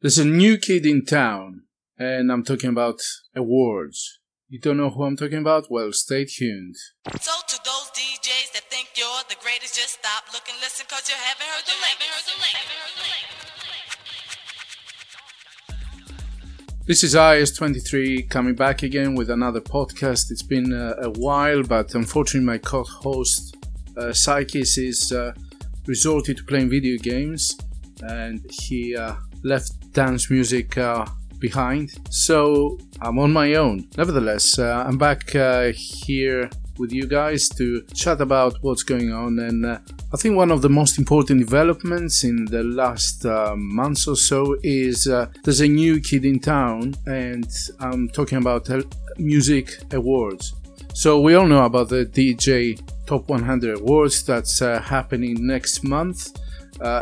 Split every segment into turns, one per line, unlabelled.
There's a new kid in town, and I'm talking about awards. You don't know who I'm talking about? Well, stay tuned.
So to those DJs that think you're the greatest, just stop, listen, cause you haven't heard the latest.
This is IS23 coming back again with another podcast. It's been uh, a while, but unfortunately, my co host uh, Psychis is uh, resorted to playing video games and he uh, left dance music uh, behind. So I'm on my own. Nevertheless, uh, I'm back uh, here with you guys to chat about what's going on. And uh, I think one of the most important developments in the last uh, months or so is uh, there's a new kid in town, and I'm talking about music awards. So we all know about the DJ Top 100 Awards that's happening next month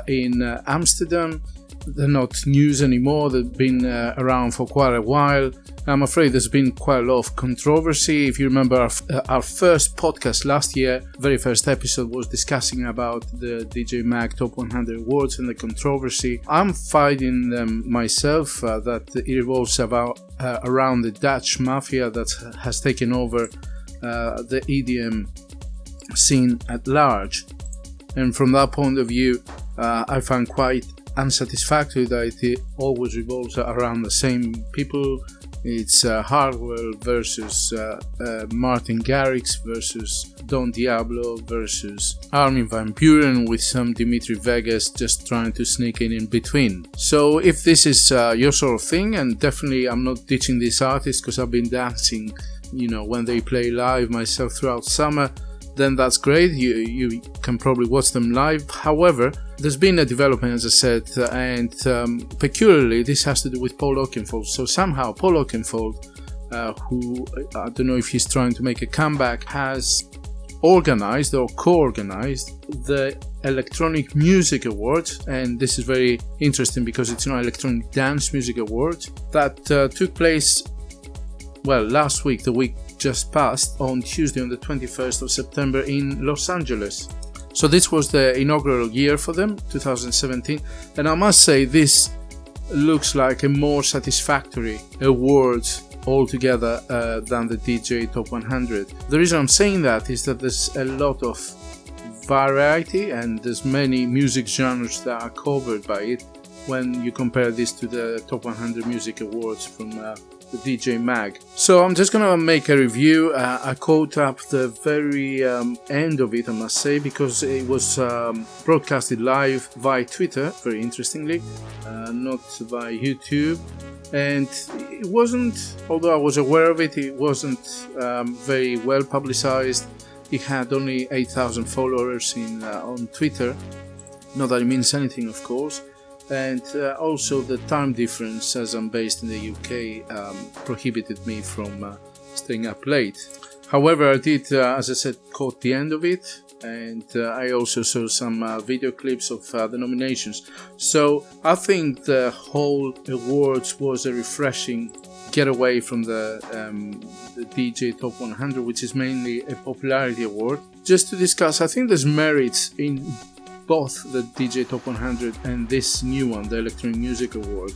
in Amsterdam they're not news anymore. They've been uh, around for quite a while. I'm afraid there's been quite a lot of controversy. If you remember our, uh, our first podcast last year, very first episode was discussing about the DJ Mag Top 100 Awards and the controversy. I'm fighting them myself uh, that it revolves about uh, around the Dutch mafia that has taken over uh, the EDM scene at large. And from that point of view, I find quite unsatisfactory that it always revolves around the same people. It's uh, Hardwell versus uh, uh, Martin Garrix versus Don Diablo versus Armin van Buuren with some Dimitri Vegas just trying to sneak in in between. So if this is uh, your sort of thing, and definitely I'm not ditching these artists because I've been dancing, you know, when they play live myself throughout summer then that's great. You you can probably watch them live. However, there's been a development, as I said, and um, peculiarly this has to do with Paul Oakenfold. So somehow Paul Oakenfold, uh, who I don't know if he's trying to make a comeback, has organized or co-organized the electronic music awards and this is very interesting because it's an electronic dance music awards that uh, took place well last week the week just passed on Tuesday, on the 21st of September in Los Angeles. So this was the inaugural year for them, 2017, and I must say this looks like a more satisfactory award altogether uh, than the DJ Top 100. The reason I'm saying that is that there's a lot of variety and there's many music genres that are covered by it when you compare this to the Top 100 Music Awards from uh, DJ Mag. So I'm just gonna make a review. Uh, I caught up the very um, end of it, I must say, because it was um, broadcasted live via Twitter, very interestingly, uh, not via YouTube. And it wasn't, although I was aware of it, it wasn't um, very well publicized. It had only 8,000 followers in uh, on Twitter. Not that it means anything, of course and uh, also the time difference as I'm based in the UK um, prohibited me from uh, staying up late. However, I did, uh, as I said, caught the end of it, and uh, I also saw some uh, video clips of uh, the nominations. So I think the whole awards was a refreshing getaway from the, um, the DJ Top 100, which is mainly a popularity award. Just to discuss, I think there's merits in both the DJ Top 100 and this new one, the Electronic Music Award.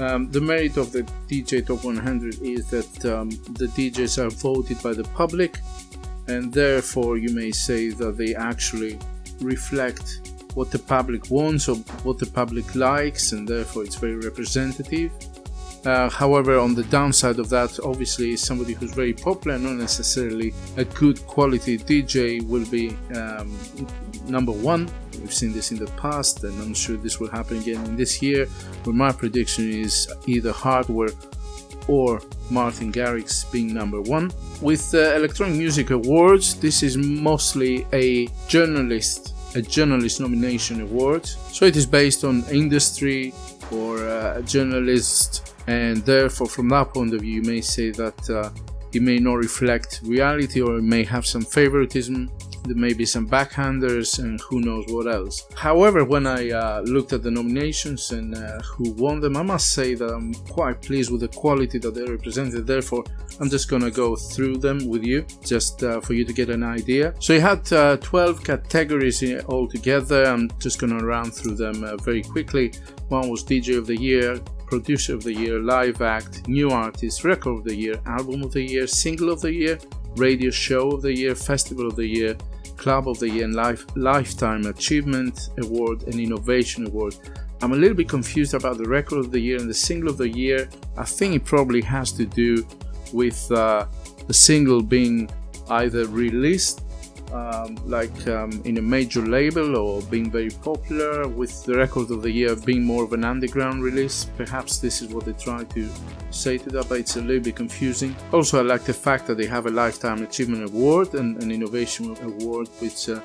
Um, the merit of the DJ Top 100 is that um, the DJs are voted by the public, and therefore you may say that they actually reflect what the public wants or what the public likes, and therefore it's very representative. Uh, however, on the downside of that, obviously, somebody who's very popular, not necessarily a good quality DJ, will be um, number one. We've seen this in the past, and I'm sure this will happen again in this year. Where my prediction is either Hardwell or Martin Garrix being number one. With the Electronic Music Awards, this is mostly a journalist, a journalist nomination award. So it is based on industry or uh, a journalist, and therefore, from that point of view, you may say that uh, it may not reflect reality or it may have some favoritism there may be some backhanders, and who knows what else. However, when I uh, looked at the nominations and uh, who won them, I must say that I'm quite pleased with the quality that they represented. Therefore, I'm just gonna go through them with you, just uh, for you to get an idea. So you had uh, 12 categories altogether. I'm just gonna run through them uh, very quickly. One was DJ of the Year, Producer of the Year, Live Act, New Artist, Record of the Year, Album of the Year, Single of the Year, Radio Show of the Year, Festival of the Year, Club of the Year, and Life, Lifetime Achievement Award and Innovation Award. I'm a little bit confused about the Record of the Year and the Single of the Year. I think it probably has to do with uh, the single being either released um, like um, in a major label or being very popular, with the record of the year being more of an underground release. Perhaps this is what they try to say to that, but it's a little bit confusing. Also, I like the fact that they have a Lifetime Achievement Award and an Innovation Award, which uh,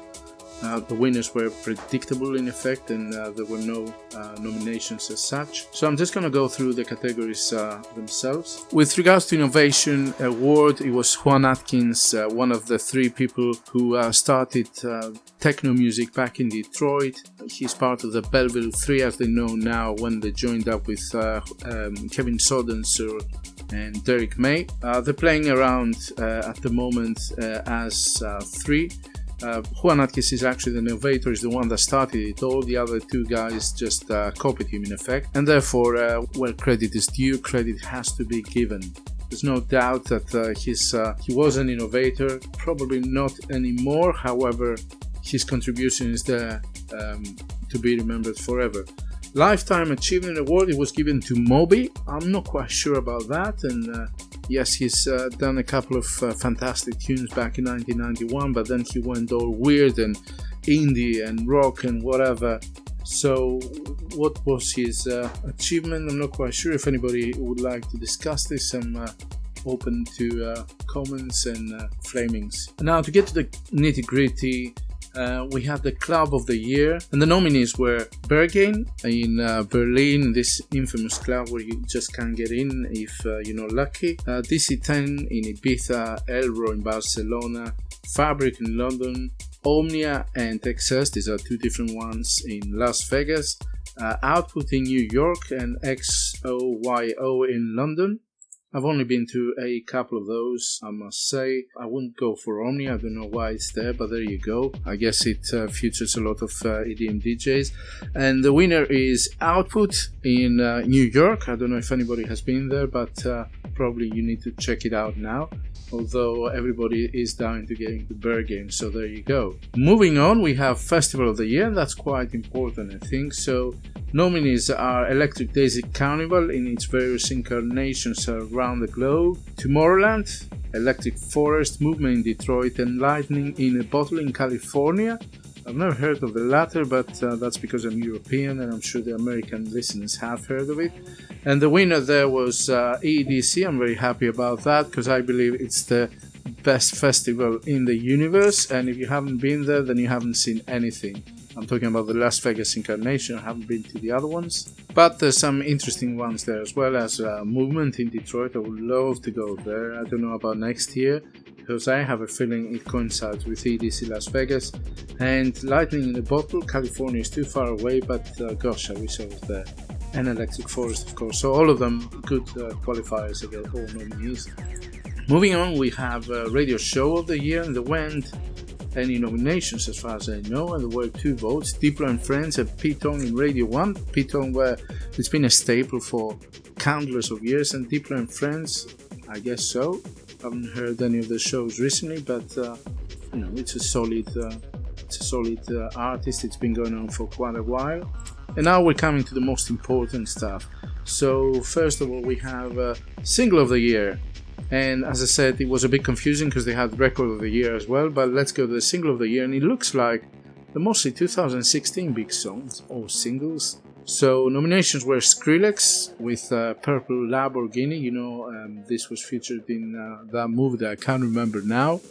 uh, the winners were predictable in effect, and uh, there were no uh, nominations as such. So I'm just going to go through the categories uh, themselves. With regards to innovation award, it was Juan Atkins, uh, one of the three people who uh, started techno music back in Detroit. He's part of the Belleville Three, as they know now, when they joined up with um, Kevin Saunderson and Derrick May. they're playing around at the moment as three uh, Juan Atkins is actually the innovator, is the one that started it. All the other two guys just uh, copied him in effect, and therefore, uh, where credit is due, credit has to be given. There's no doubt that uh, uh, he was an innovator, probably not anymore. However, his contribution is there um, to be remembered forever. Lifetime Achievement Award it was given to Moby. I'm not quite sure about that, and uh, yes, he's uh, done a couple of uh, fantastic tunes back in 1991, but then he went all weird and indie and rock and whatever. So, what was his uh, achievement? I'm not quite sure. If anybody would like to discuss this, I'm uh, open to uh, comments and uh, flamings. Now, to get to the nitty gritty, uh, we had the Club of the Year, and the nominees were Berghain in uh, Berlin, this infamous club where you just can't get in if uh, you're not lucky, uh, DC10 in Ibiza, Elrow in Barcelona, Fabric in London, Omnia and XS, these are two different ones in Las Vegas, uh, Output in New York, and XOYO in London. I've only been to a couple of those, I must say. I wouldn't go for Omni, I don't know why it's there, but there you go. I guess it uh, features a lot of uh, EDM DJs. And the winner is Output in uh, New York. I don't know if anybody has been there, but uh, probably you need to check it out now. Although everybody is dying to get into game, so there you go. Moving on, we have Festival of the Year, that's quite important, I think. So Nominees are Electric Daisy Carnival in its various incarnations around the globe, Tomorrowland, Electric Forest Movement in Detroit, and Lightning in a Bottle in California. I've never heard of the latter, but uh, that's because I'm European and I'm sure the American listeners have heard of it. And the winner there was uh, EDC. I'm very happy about that because I believe it's the best festival in the universe. And if you haven't been there, then you haven't seen anything. I'm talking about the Las Vegas incarnation. I haven't been to the other ones, but there's some interesting ones there as well as a movement in Detroit. I would love to go there. I don't know about next year because I have a feeling it coincides with EDC Las Vegas and Lightning in a Bottle. California is too far away, but uh, gosh, I wish I was there. And Electric Forest, of course. So all of them good uh, qualifiers again, all nominees. Moving on, we have a Radio Show of the Year and the Wend any nominations as far as I know, and there were two votes. Diplo and Friends and Pete Tong in Radio 1. Pete Tong where it's been a staple for countless of years, and Diplo and Friends, I guess so. I haven't heard any of the shows recently, but uh, you know, it's a solid, uh, it's a solid uh, artist. It's been going on for quite a while. And now we're coming to the most important stuff. So first of all, we have a single of the year. And as I said, it was a bit confusing because they had record of the year as well. But let's go to the single of the year, and it looks like the mostly 2016 big songs or singles. So nominations were Skrillex with uh, Purple Lamborghini. You know, um, this was featured in uh, that movie that I can't remember now.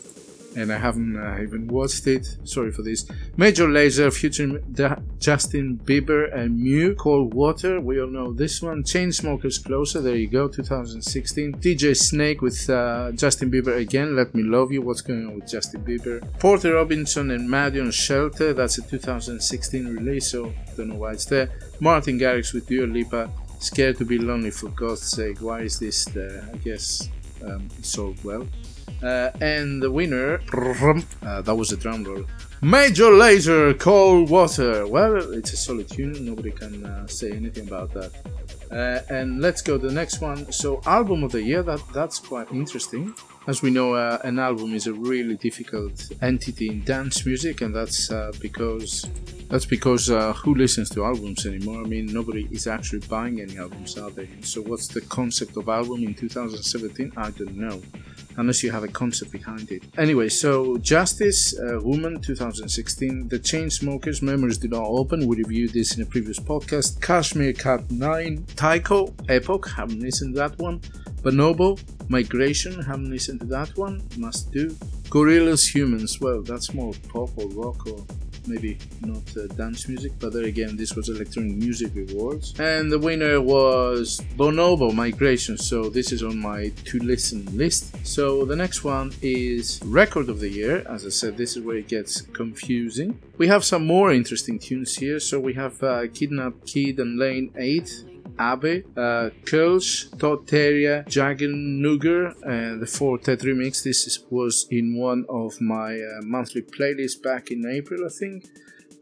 And I haven't uh, even watched it. Sorry for this. Major Lazer featuring Da- Justin Bieber and Mew, Cold Water. We all know this one. Chainsmokers Closer. There you go. 2016. DJ Snake with uh, Justin Bieber again. Let Me Love You. What's going on with Justin Bieber? Porter Robinson and Madeon Shelter. That's a 2016 release, so don't know why it's there. Martin Garrix with Dua Lipa. Scared to be lonely for God's sake. Why is this there? I guess um, it sold well. Uh, and the winner, uh, that was a drum roll. Major Lazer, Cold Water. Well, it's a solid tune. Nobody can uh, say anything about that. And let's go to the next one. So, album of the year. That that's quite interesting. As we know, an album is a really difficult entity in dance music, and that's because that's because uh, who listens to albums anymore? I mean, nobody is actually buying any albums, are they? So, what's the concept of album in 2017? I don't know, unless you have a concept behind it. Anyway, so Justice, uh, Woman, 2016, The Chainsmokers, Memories Did Not Open. We reviewed this in a previous podcast. Cashmere Cat 9, Tycho, Epoch, haven't listened to that one. Bonobo, Migration, haven't listened to that one, must do. Gorillaz Humanz, well, that's more pop or rock or maybe not uh, dance music, but there again, this was Electronic Music Awards. And the winner was Bonobo Migration, so this is on my to listen list. So the next one is Record of the Year. As I said, this is where it gets confusing. We have some more interesting tunes here. So we have uh, Kidnap Kid and Lane 8. Abe, uh, Kulsh, Todd Terje, Jagan Nuger, and the Four-Tet remix. This is, was in one of my uh, monthly playlists back in April, I think.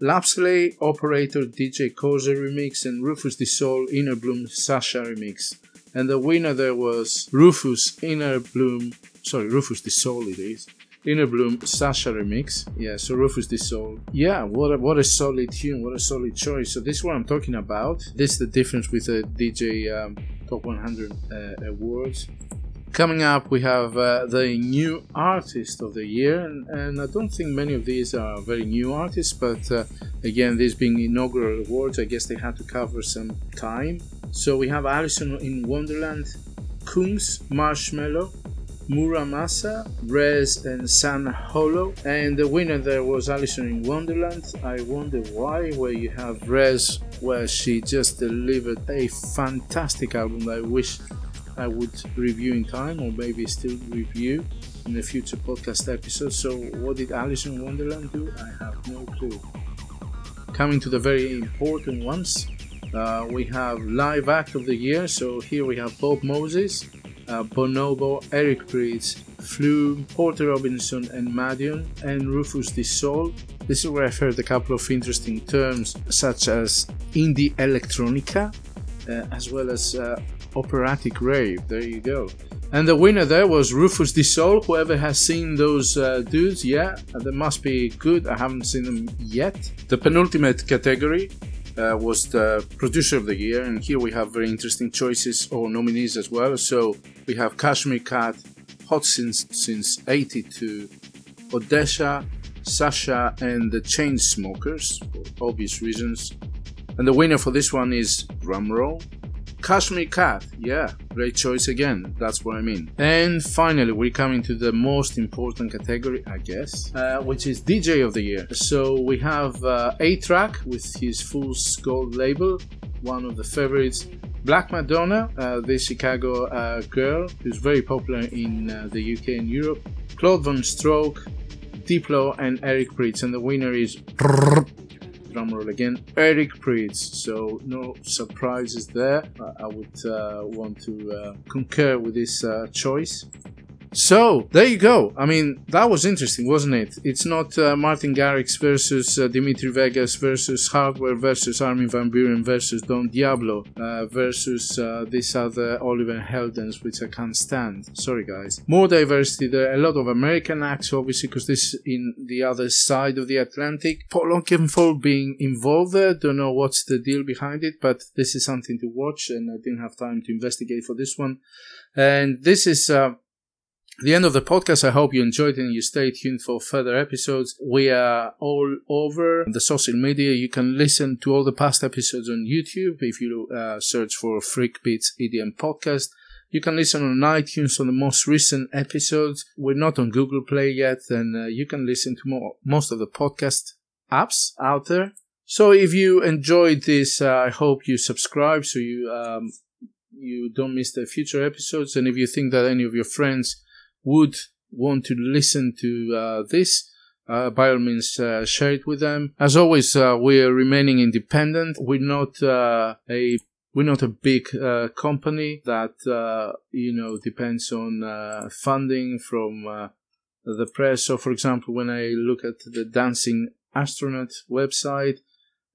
Lapsley, Operator, DJ Koze remix, and Rufus Du Sol, Inner Bloom, Sasha remix. And the winner there was Rufus Inner Bloom, sorry, Rufus Du Sol it is. Inner Bloom Sasha remix. Yeah, so Rufus Du Sol. Yeah, what a, what a solid tune, what a solid choice. So this is what I'm talking about. This is the difference with the DJ um, Top 100 uh, awards. Coming up, we have uh, the new artist of the year, and, and, I don't think many of these are very new artists, but uh, again, these being inaugural awards, I guess they had to cover some time. So we have Alison in Wonderland, Kungs, Marshmello, Muramasa, Rezz, and San Holo. And the winner there was Alison in Wonderland. I wonder why, where you have Rezz, where she just delivered a fantastic album I wish I would review in time, or maybe still review in a future podcast episode. So, what did Alison in Wonderland do? I have no clue. Coming to the very important ones, uh, we have live act of the year. So here we have Bob Moses, Bonobo, Eric Prydz, Flume, Porter Robinson, and Madeon, and Rufus Soul. This is where I've heard a couple of interesting terms such as indie electronica, uh, as well as uh, operatic rave. There you go. And the winner there was Rufus Soul. Whoever has seen those uh, dudes, yeah, they must be good. I haven't seen them yet. The penultimate category uh, was the producer of the year, and here we have very interesting choices or nominees as well. So we have Cashmere Cat, Hot Since since '82, ODESZA, Sasha, and the Chainsmokers for obvious reasons. And the winner for this one is drumroll. Cashmere Cat, yeah, great choice again. That's what I mean. And finally, we're coming to the most important category, I guess, uh, which is DJ of the Year. So we have uh, A-Trak with his Fool's Gold label, one of the favorites. Black Madonna, uh, the Chicago uh, girl who's very popular in uh, the UK and Europe. Claude Von Stroke, Diplo, and Eric Prydz. And the winner is drumroll again, Eric Prydz. So no surprises there. I would uh, want to uh, concur with this uh, choice. So there you go. I mean, that was interesting, wasn't it? It's not uh, Martin Garrix versus uh, Dimitri Vegas versus Hardwell versus Armin van Buuren versus Don Diablo uh, versus uh, this other Oliver Heldens, which I can't stand. Sorry, guys. More diversity there. A lot of American acts, obviously, because this is in the other side of the Atlantic. Paul Oakenfold being involved there. Don't know what's the deal behind it, but this is something to watch, and I didn't have time to investigate for this one. And this is uh, the end of the podcast. I hope you enjoyed and you stay tuned for further episodes. We are all over the social media. You can listen to all the past episodes on YouTube if you uh, search for Freak Beats EDM podcast. You can listen on iTunes on the most recent episodes. We're not on Google Play yet, and uh, you can listen to more, most of the podcast apps out there. So if you enjoyed this, uh, I hope you subscribe so you um, you don't miss the future episodes. And if you think that any of your friends would want to listen to uh, this, uh, by all means, uh, share it with them. As always, uh, we are remaining independent. We're not uh, a we're not a big uh, company that you know depends on funding from the press. So, for example, when I look at the Dancing Astronaut website,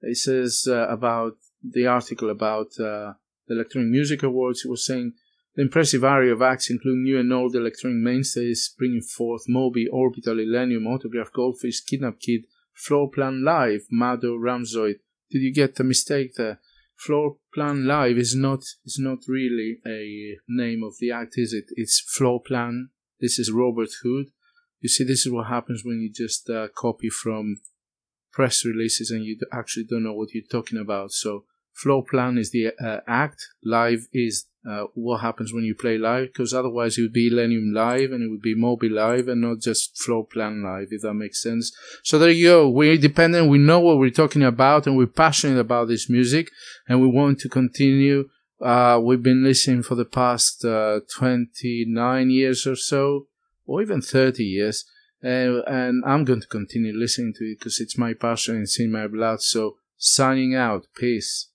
it says about the article about the Electronic Music Awards. It was saying the impressive array of acts, including new and old electronic mainstays, bringing forth Moby, Orbital, Illenium, Autograf, Goldfish, Kidnap Kid, Floorplan Live, Mado, Ramzoid. Did you get the mistake there? Floorplan Live is not is not really a name of the act, is it? It's Floorplan. This is Robert Hood. You see, this is what happens when you just uh, copy from press releases and you actually don't know what you're talking about. So, Floorplan is the uh, act. Live is uh, what happens when you play live because otherwise it would be Illenium live and it would be Moby live and not just floor plan live if that makes sense. So there you go. We're independent. We know what we're talking about and we're passionate about this music and we want to continue. Uh, we've been listening for the past uh, 29 years or so or even 30 years. and I'm going to continue listening to it because it's my passion. It's in my blood. So signing out. Peace.